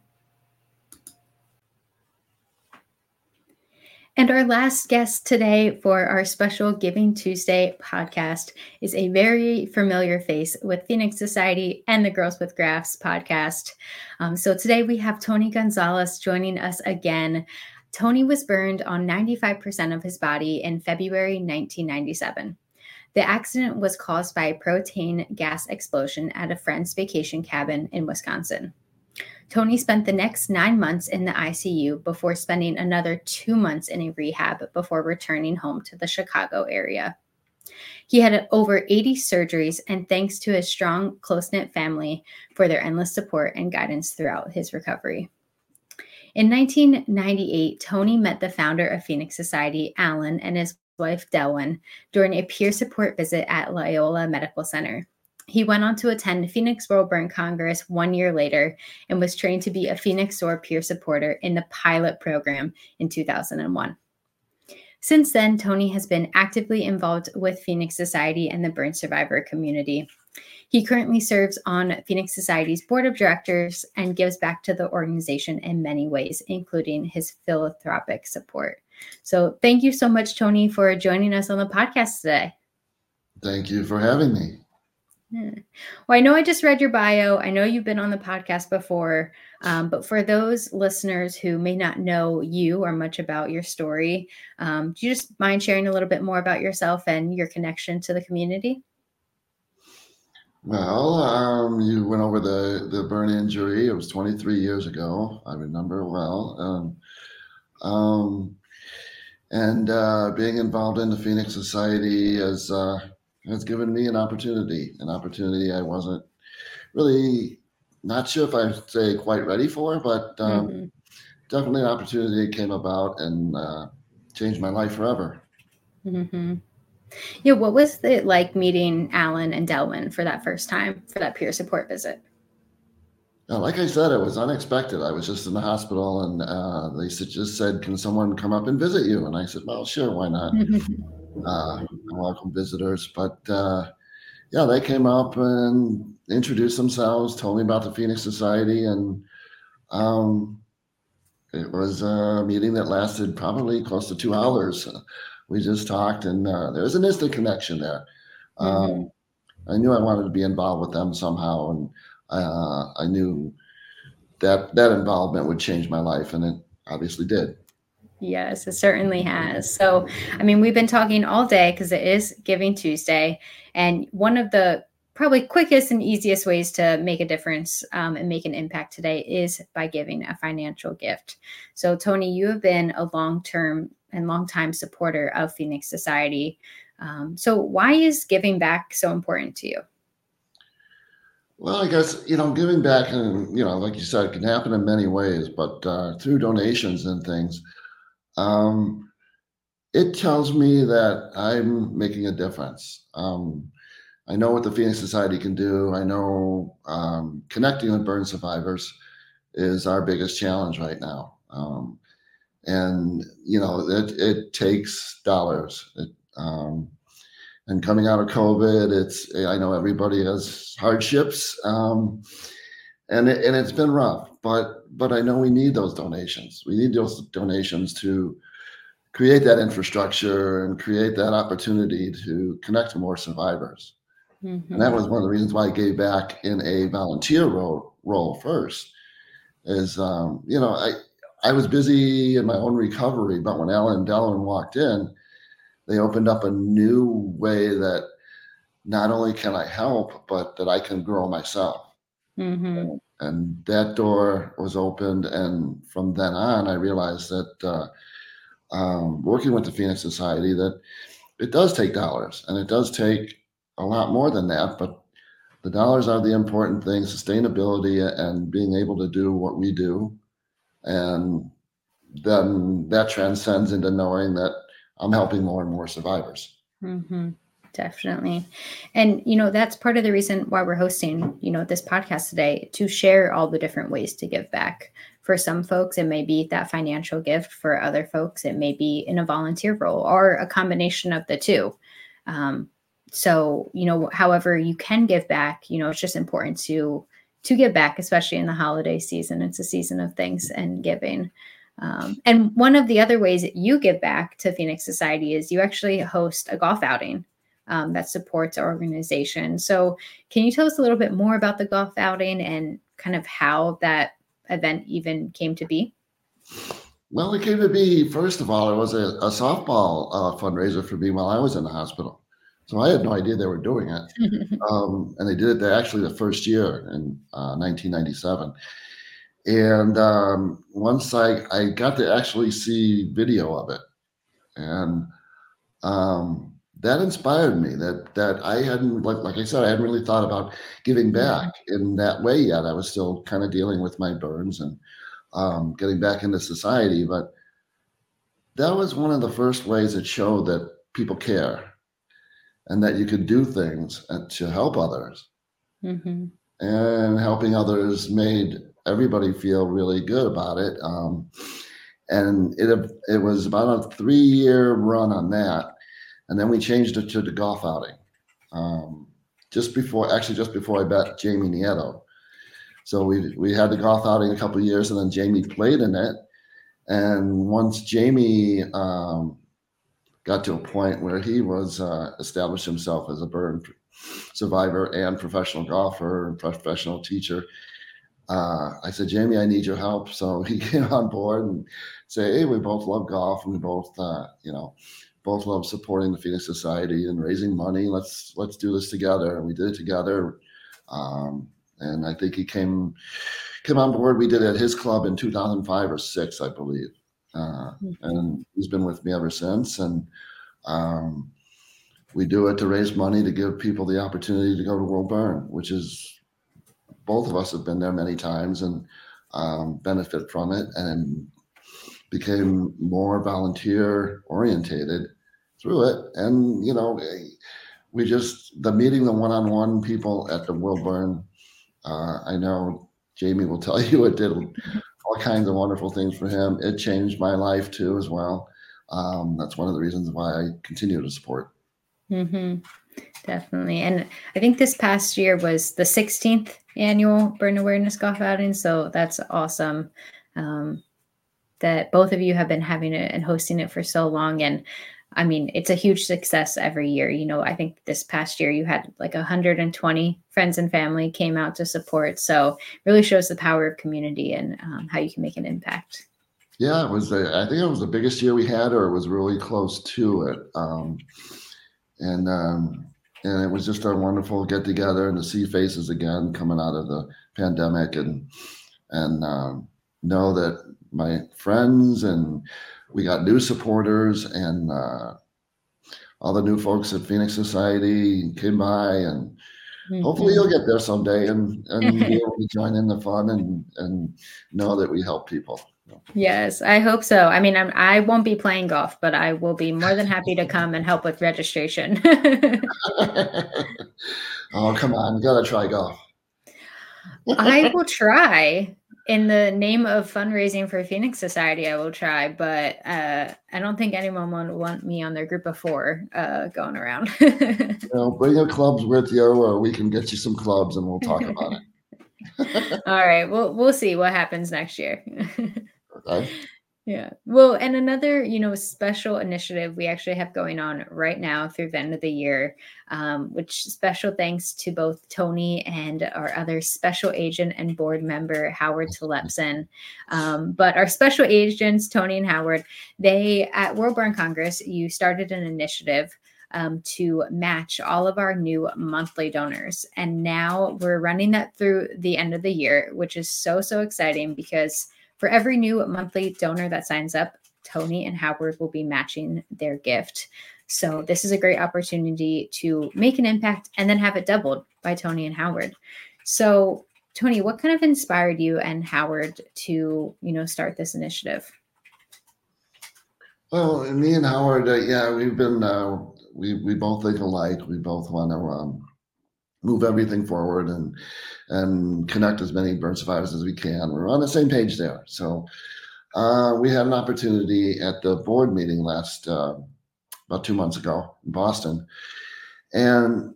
And our last guest today for our special Giving Tuesday podcast is a very familiar face with Phoenix Society and the Girls with Grafts podcast. Um, so today we have Tony Gonzalez joining us again. Tony was burned on 95% of his body in February 1997. The accident was caused by a propane gas explosion at a friend's vacation cabin in Wisconsin. Tony spent the next nine months in the ICU before spending another two months in a rehab before returning home to the Chicago area. He had over 80 surgeries, and thanks to his strong, close knit family for their endless support and guidance throughout his recovery. In 1998, Tony met the founder of Phoenix Society, Alan, and his wife, Delwyn, during a peer support visit at Loyola Medical Center. He went on to attend Phoenix World Burn Congress one year later and was trained to be a Phoenix SOAR peer supporter in the pilot program in 2001. Since then, Tony has been actively involved with Phoenix Society and the burn survivor community. He currently serves on Phoenix Society's board of directors and gives back to the organization in many ways, including his philanthropic support. So, thank you so much, Tony, for joining us on the podcast today. Thank you for having me. Well, I know I just read your bio. I know you've been on the podcast before, um, but for those listeners who may not know you or much about your story, um, do you just mind sharing a little bit more about yourself and your connection to the community? Well, um, you went over the, the burn injury. It was 23 years ago. I remember well. Um, um, and uh, being involved in the Phoenix Society as uh, has given me an opportunity, an opportunity I wasn't really not sure if I'd say quite ready for, but um, mm-hmm. definitely an opportunity came about and uh, changed my life forever. Mm-hmm. Yeah, what was it like meeting Alan and Delwyn for that first time for that peer support visit? Yeah, like I said, it was unexpected. I was just in the hospital, and uh, they just said, "Can someone come up and visit you?" And I said, "Well, sure, why not?" uh, welcome visitors. But uh, yeah, they came up and introduced themselves, told me about the Phoenix Society, and um, it was a meeting that lasted probably close to two hours. We just talked, and uh, there was an instant connection there. Mm-hmm. Um, I knew I wanted to be involved with them somehow, and uh, I knew that that involvement would change my life, and it obviously did. Yes, it certainly has. So, I mean, we've been talking all day because it is Giving Tuesday. And one of the probably quickest and easiest ways to make a difference um, and make an impact today is by giving a financial gift. So, Tony, you have been a long term and long time supporter of Phoenix Society. Um, so, why is giving back so important to you? Well, I guess you know, giving back, and you know, like you said, it can happen in many ways, but uh, through donations and things um, it tells me that I'm making a difference. Um, I know what the Phoenix Society can do. I know um, connecting with burn survivors is our biggest challenge right now. Um, and, you know, it, it takes dollars. It, um, and coming out of COVID, it's, I know everybody has hardships. Um, and, it, and it's been rough but but I know we need those donations. We need those donations to create that infrastructure and create that opportunity to connect to more survivors. Mm-hmm. And that was one of the reasons why I gave back in a volunteer role role first. Is um, you know I I was busy in my own recovery, but when Alan and Delwyn walked in, they opened up a new way that not only can I help, but that I can grow myself. Mm-hmm and that door was opened. And from then on, I realized that uh, um, working with the Phoenix Society, that it does take dollars, and it does take a lot more than that. But the dollars are the important thing: sustainability and being able to do what we do, and then that transcends into knowing that I'm helping more and more survivors. Mm-hmm definitely. And you know that's part of the reason why we're hosting you know this podcast today to share all the different ways to give back for some folks. It may be that financial gift for other folks. It may be in a volunteer role or a combination of the two. Um, so you know however you can give back you know it's just important to to give back especially in the holiday season. It's a season of thanks and giving. Um, and one of the other ways that you give back to Phoenix Society is you actually host a golf outing um, that supports our organization. So, can you tell us a little bit more about the golf outing and kind of how that event even came to be? Well, it came to be, first of all, it was a, a softball uh, fundraiser for me while I was in the hospital. So I had no idea they were doing it. um, and they did it there actually the first year in uh, 1997. And um, once I, I got to actually see video of it. And um, that inspired me that that I hadn't like like I said, I hadn't really thought about giving mm-hmm. back in that way yet. I was still kind of dealing with my burns and um, getting back into society. But that was one of the first ways it showed that people care and that you could do things to help others. Mm-hmm. And helping others made everybody feel really good about it. Um, and it it was about a three year run on that, and then we changed it to the golf outing. Um, just before, actually, just before I met Jamie Nieto, so we we had the golf outing a couple years, and then Jamie played in it. And once Jamie um, got to a point where he was uh, established himself as a burn survivor and professional golfer and professional teacher, uh, I said, Jamie, I need your help. So he came on board and say, hey, we both love golf and we both, uh, you know, both love supporting the Phoenix Society and raising money. Let's let's do this together. And we did it together. Um, and I think he came came on board. We did it at his club in 2005 or six, I believe, uh, mm-hmm. and he's been with me ever since. And um, we do it to raise money to give people the opportunity to go to World Burn, which is both of us have been there many times and um, benefit from it, and became more volunteer orientated through it. And you know, we just the meeting the one on one people at the World Burn uh, I know Jamie will tell you it did all kinds of wonderful things for him. It changed my life too, as well. Um, that's one of the reasons why I continue to support. Mm-hmm. Definitely. And I think this past year was the 16th annual Burn Awareness Golf Outing. So that's awesome um, that both of you have been having it and hosting it for so long. And I mean, it's a huge success every year. You know, I think this past year you had like 120 friends and family came out to support. So really shows the power of community and um, how you can make an impact. Yeah, it was. A, I think it was the biggest year we had, or it was really close to it. Um, and um, and it was just a wonderful get together and to see faces again coming out of the pandemic and and um, know that my friends and we got new supporters and uh, all the new folks at Phoenix Society came by and mm-hmm. hopefully you'll get there someday and, and be able to join in the fun and, and know that we help people. Yes, I hope so. I mean, I'm, I won't be playing golf, but I will be more than happy to come and help with registration. oh, come on. You got to try golf. I will try in the name of fundraising for Phoenix Society, I will try, but uh, I don't think anyone would want me on their group of four uh, going around. you know, bring your clubs with you, or we can get you some clubs, and we'll talk about it. All right, we'll we'll see what happens next year. okay. Yeah. Well, and another, you know, special initiative we actually have going on right now through the end of the year, um, which special thanks to both Tony and our other special agent and board member, Howard Tlepson. Um, but our special agents, Tony and Howard, they at World Burn Congress, you started an initiative um, to match all of our new monthly donors. And now we're running that through the end of the year, which is so, so exciting because for every new monthly donor that signs up, Tony and Howard will be matching their gift. So this is a great opportunity to make an impact and then have it doubled by Tony and Howard. So Tony, what kind of inspired you and Howard to, you know, start this initiative? Well, me and Howard, uh, yeah, we've been, uh, we we both think alike. We both want to um, move everything forward and and connect as many burn survivors as we can. We're on the same page there. So uh, we had an opportunity at the board meeting last uh, about two months ago in Boston, and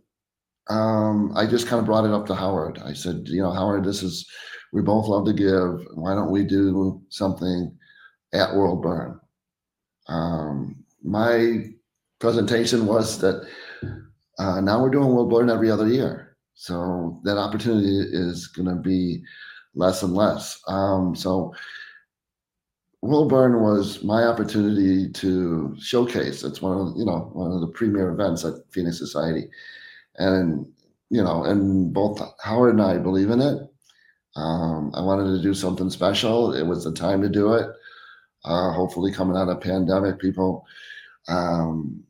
um, I just kind of brought it up to Howard. I said, you know, Howard, this is we both love to give. Why don't we do something at World Burn. Um, my presentation was that uh, now we're doing World Burn every other year. So that opportunity is going to be less and less. Um, so World Burn was my opportunity to showcase. It's one of you know one of the premier events at Phoenix Society, and you know, and both Howard and I believe in it. Um, I wanted to do something special. It was the time to do it. Uh, hopefully, coming out of pandemic, people um,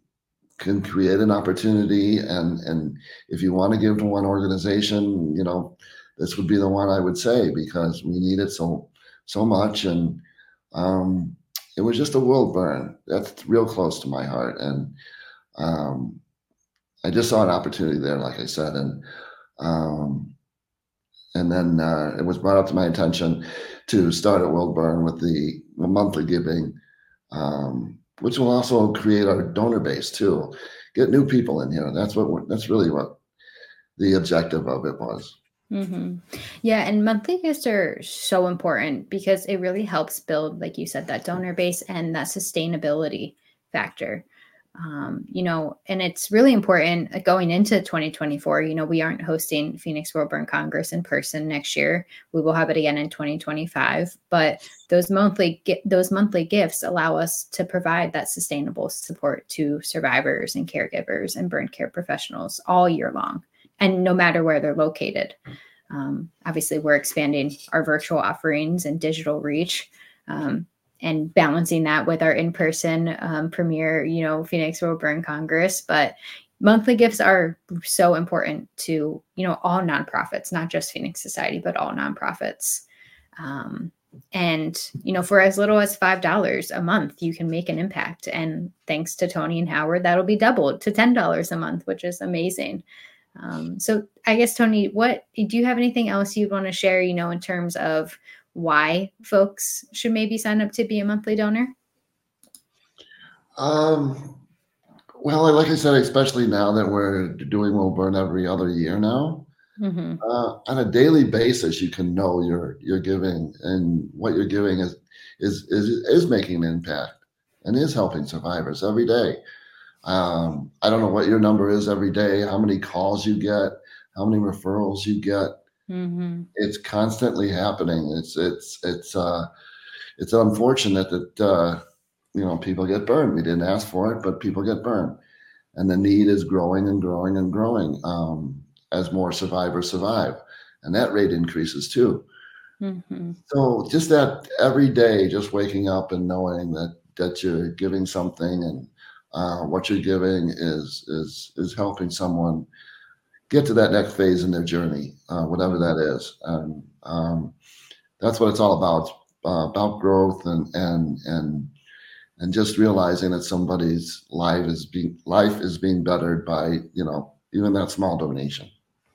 can create an opportunity, and and if you want to give to one organization, you know, this would be the one I would say because we need it so so much and um, it was just a world burn. That's real close to my heart, and um, I just saw an opportunity there, like I said, and um, and then uh, it was brought up to my attention to start at World Burn with the, monthly giving, um, which will also create our donor base too, get new people in here. That's what that's really what the objective of it was. Mm-hmm. Yeah, and monthly gifts are so important because it really helps build, like you said, that donor base and that sustainability factor. Um, you know, and it's really important uh, going into 2024. You know, we aren't hosting Phoenix World Burn Congress in person next year. We will have it again in 2025. But those monthly those monthly gifts allow us to provide that sustainable support to survivors and caregivers and burn care professionals all year long and no matter where they're located. Um, obviously, we're expanding our virtual offerings and digital reach. Um, and balancing that with our in-person um, premier, you know, Phoenix World Burn Congress. But monthly gifts are so important to, you know, all nonprofits, not just Phoenix Society, but all nonprofits. Um, and you know, for as little as five dollars a month, you can make an impact. And thanks to Tony and Howard, that'll be doubled to ten dollars a month, which is amazing. Um, so I guess Tony, what do you have anything else you'd want to share? You know, in terms of why folks should maybe sign up to be a monthly donor. Um, well, like I said, especially now that we're doing World Burn every other year now, mm-hmm. uh, on a daily basis, you can know you're you're giving, and what you're giving is is is is making an impact and is helping survivors every day. Um, I don't know what your number is every day, how many calls you get, how many referrals you get. Mm-hmm. It's constantly happening. It's it's it's uh, it's unfortunate that uh, you know people get burned. We didn't ask for it, but people get burned, and the need is growing and growing and growing um, as more survivors survive, and that rate increases too. Mm-hmm. So just that every day, just waking up and knowing that that you're giving something and uh, what you're giving is is is helping someone get to that next phase in their journey, uh, whatever that is, and um, that's what it's all about uh, about growth and and and and just realizing that somebody's life is being life is being bettered by you know even that small donation.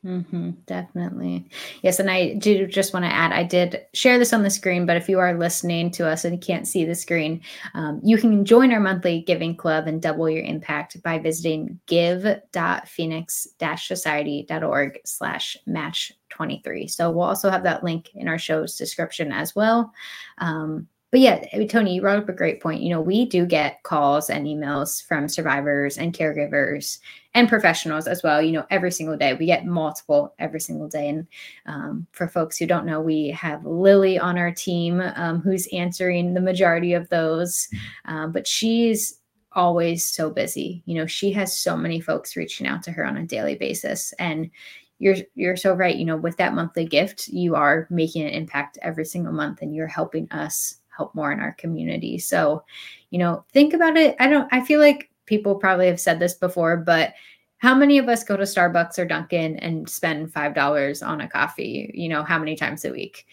Mm-hmm, definitely. Yes. And I do just want to add, I did share this on the screen, but if you are listening to us and you can't see the screen, um, you can join our monthly giving club and double your impact by visiting give.phoenix-society.org slash match 23. So we'll also have that link in our show's description as well. Um, but yeah, Tony, you brought up a great point. You know, we do get calls and emails from survivors and caregivers and professionals as well. You know, every single day we get multiple every single day. And um, for folks who don't know, we have Lily on our team um, who's answering the majority of those. Um, but she's always so busy. You know, she has so many folks reaching out to her on a daily basis, and you're you're so right you know with that monthly gift you are making an impact every single month and you're helping us help more in our community. So, you know, think about it. I don't, I feel like people probably have said this before, but how many of us go to Starbucks or Dunkin' and spend $5 on a coffee, you know, how many times a week?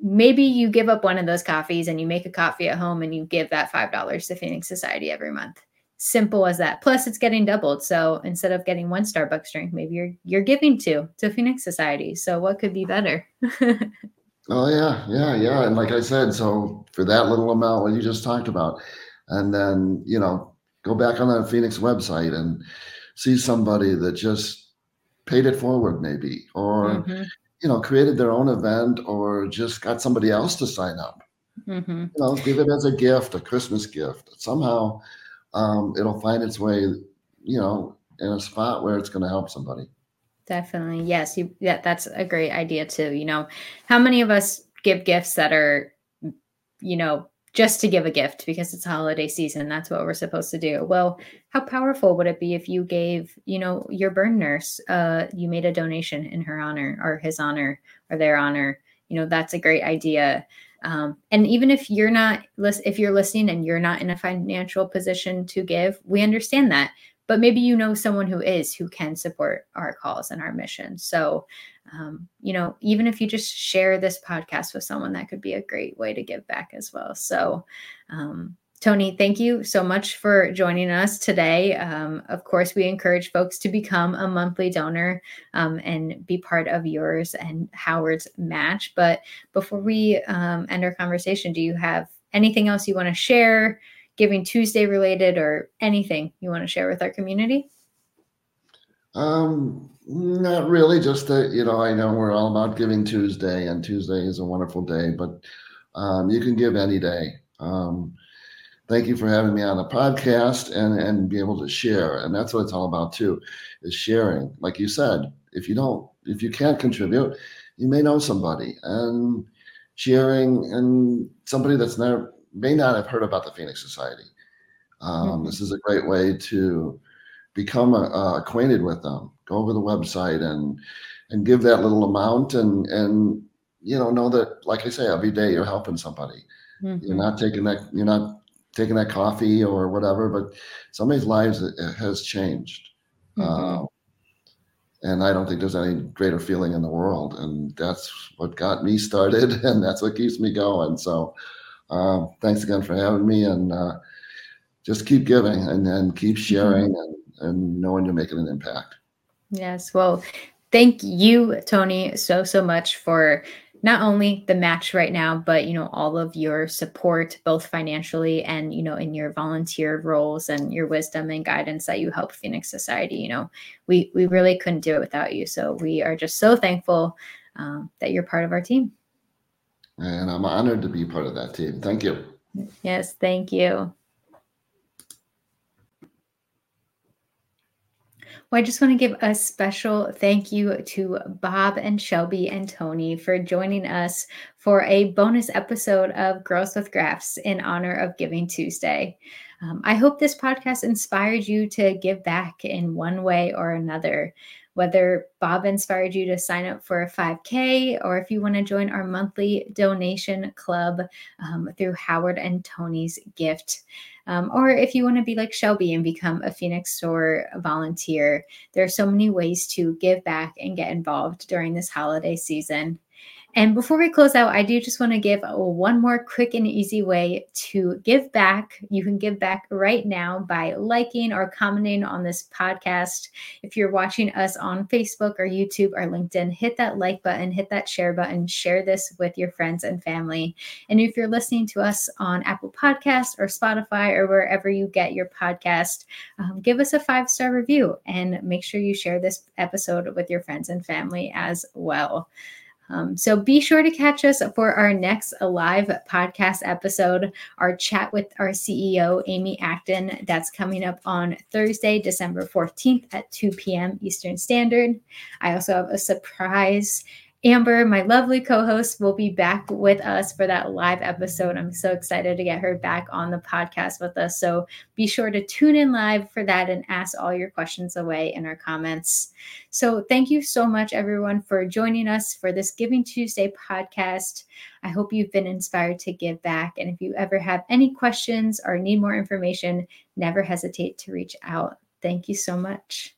Maybe you give up one of those coffees and you make a coffee at home and you give that $5 to Phoenix Society every month. Simple as that. Plus it's getting doubled. So instead of getting one Starbucks drink, maybe you're you're giving two to Phoenix Society. So what could be better? Oh yeah, yeah, yeah. And like I said, so for that little amount, what you just talked about, and then you know, go back on that Phoenix website and see somebody that just paid it forward, maybe, or mm-hmm. you know, created their own event, or just got somebody else to sign up. Mm-hmm. You know, give it as a gift, a Christmas gift. Somehow, um, it'll find its way. You know, in a spot where it's going to help somebody. Definitely, yes. You, yeah, that's a great idea too. You know, how many of us give gifts that are, you know, just to give a gift because it's holiday season. That's what we're supposed to do. Well, how powerful would it be if you gave, you know, your burn nurse, uh, you made a donation in her honor or his honor or their honor? You know, that's a great idea. Um, and even if you're not, if you're listening and you're not in a financial position to give, we understand that but maybe you know someone who is who can support our calls and our mission so um, you know even if you just share this podcast with someone that could be a great way to give back as well so um, Tony, thank you so much for joining us today. Um, of course, we encourage folks to become a monthly donor um, and be part of yours and Howard's match. But before we um, end our conversation, do you have anything else you want to share? Giving Tuesday related or anything you want to share with our community? Um, not really. Just that you know, I know we're all about Giving Tuesday, and Tuesday is a wonderful day, but um, you can give any day. Um, thank you for having me on the podcast and and be able to share, and that's what it's all about too, is sharing. Like you said, if you don't, if you can't contribute, you may know somebody and sharing and somebody that's never may not have heard about the Phoenix Society. Um, mm-hmm. This is a great way to become uh, acquainted with them. Go over the website and and give that little amount and and you know know that like I say every day you're helping somebody. Mm-hmm. You're not taking that you're not taking that coffee or whatever, but somebody's lives has changed. Mm-hmm. Uh, and I don't think there's any greater feeling in the world, and that's what got me started, and that's what keeps me going. So, uh, thanks again for having me, and uh, just keep giving and, and keep mm-hmm. sharing and, and knowing you're making an impact. Yes. Well, thank you, Tony, so, so much for not only the match right now, but, you know, all of your support, both financially and, you know, in your volunteer roles and your wisdom and guidance that you help Phoenix Society. You know, we, we really couldn't do it without you. So we are just so thankful um, that you're part of our team. And I'm honored to be part of that team. Thank you. Yes, thank you. Well, I just want to give a special thank you to Bob and Shelby and Tony for joining us for a bonus episode of Girls with Grafts in honor of Giving Tuesday. Um, I hope this podcast inspired you to give back in one way or another whether Bob inspired you to sign up for a 5K or if you want to join our monthly donation club um, through Howard and Tony's gift. Um, or if you want to be like Shelby and become a Phoenix SOAR volunteer, there are so many ways to give back and get involved during this holiday season. And before we close out, I do just want to give one more quick and easy way to give back. You can give back right now by liking or commenting on this podcast. If you're watching us on Facebook or YouTube or LinkedIn, hit that like button, hit that share button, share this with your friends and family. And if you're listening to us on Apple Podcast or Spotify or wherever you get your podcast, um, give us a five star review and make sure you share this episode with your friends and family as well. Um, so be sure to catch us for our next live podcast episode, our chat with our CEO, Amy Acton. That's coming up on Thursday, December 14th at 2 p.m. Eastern Standard. I also have a surprise Amber, my lovely co host, will be back with us for that live episode. I'm so excited to get her back on the podcast with us. So be sure to tune in live for that and ask all your questions away in our comments. So thank you so much, everyone, for joining us for this Giving Tuesday podcast. I hope you've been inspired to give back. And if you ever have any questions or need more information, never hesitate to reach out. Thank you so much.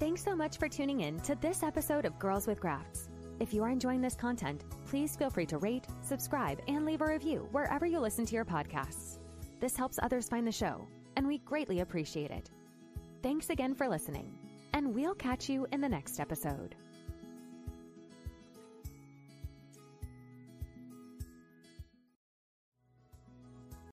Thanks so much for tuning in to this episode of Girls with Grafts. If you are enjoying this content, please feel free to rate, subscribe, and leave a review wherever you listen to your podcasts. This helps others find the show, and we greatly appreciate it. Thanks again for listening, and we'll catch you in the next episode.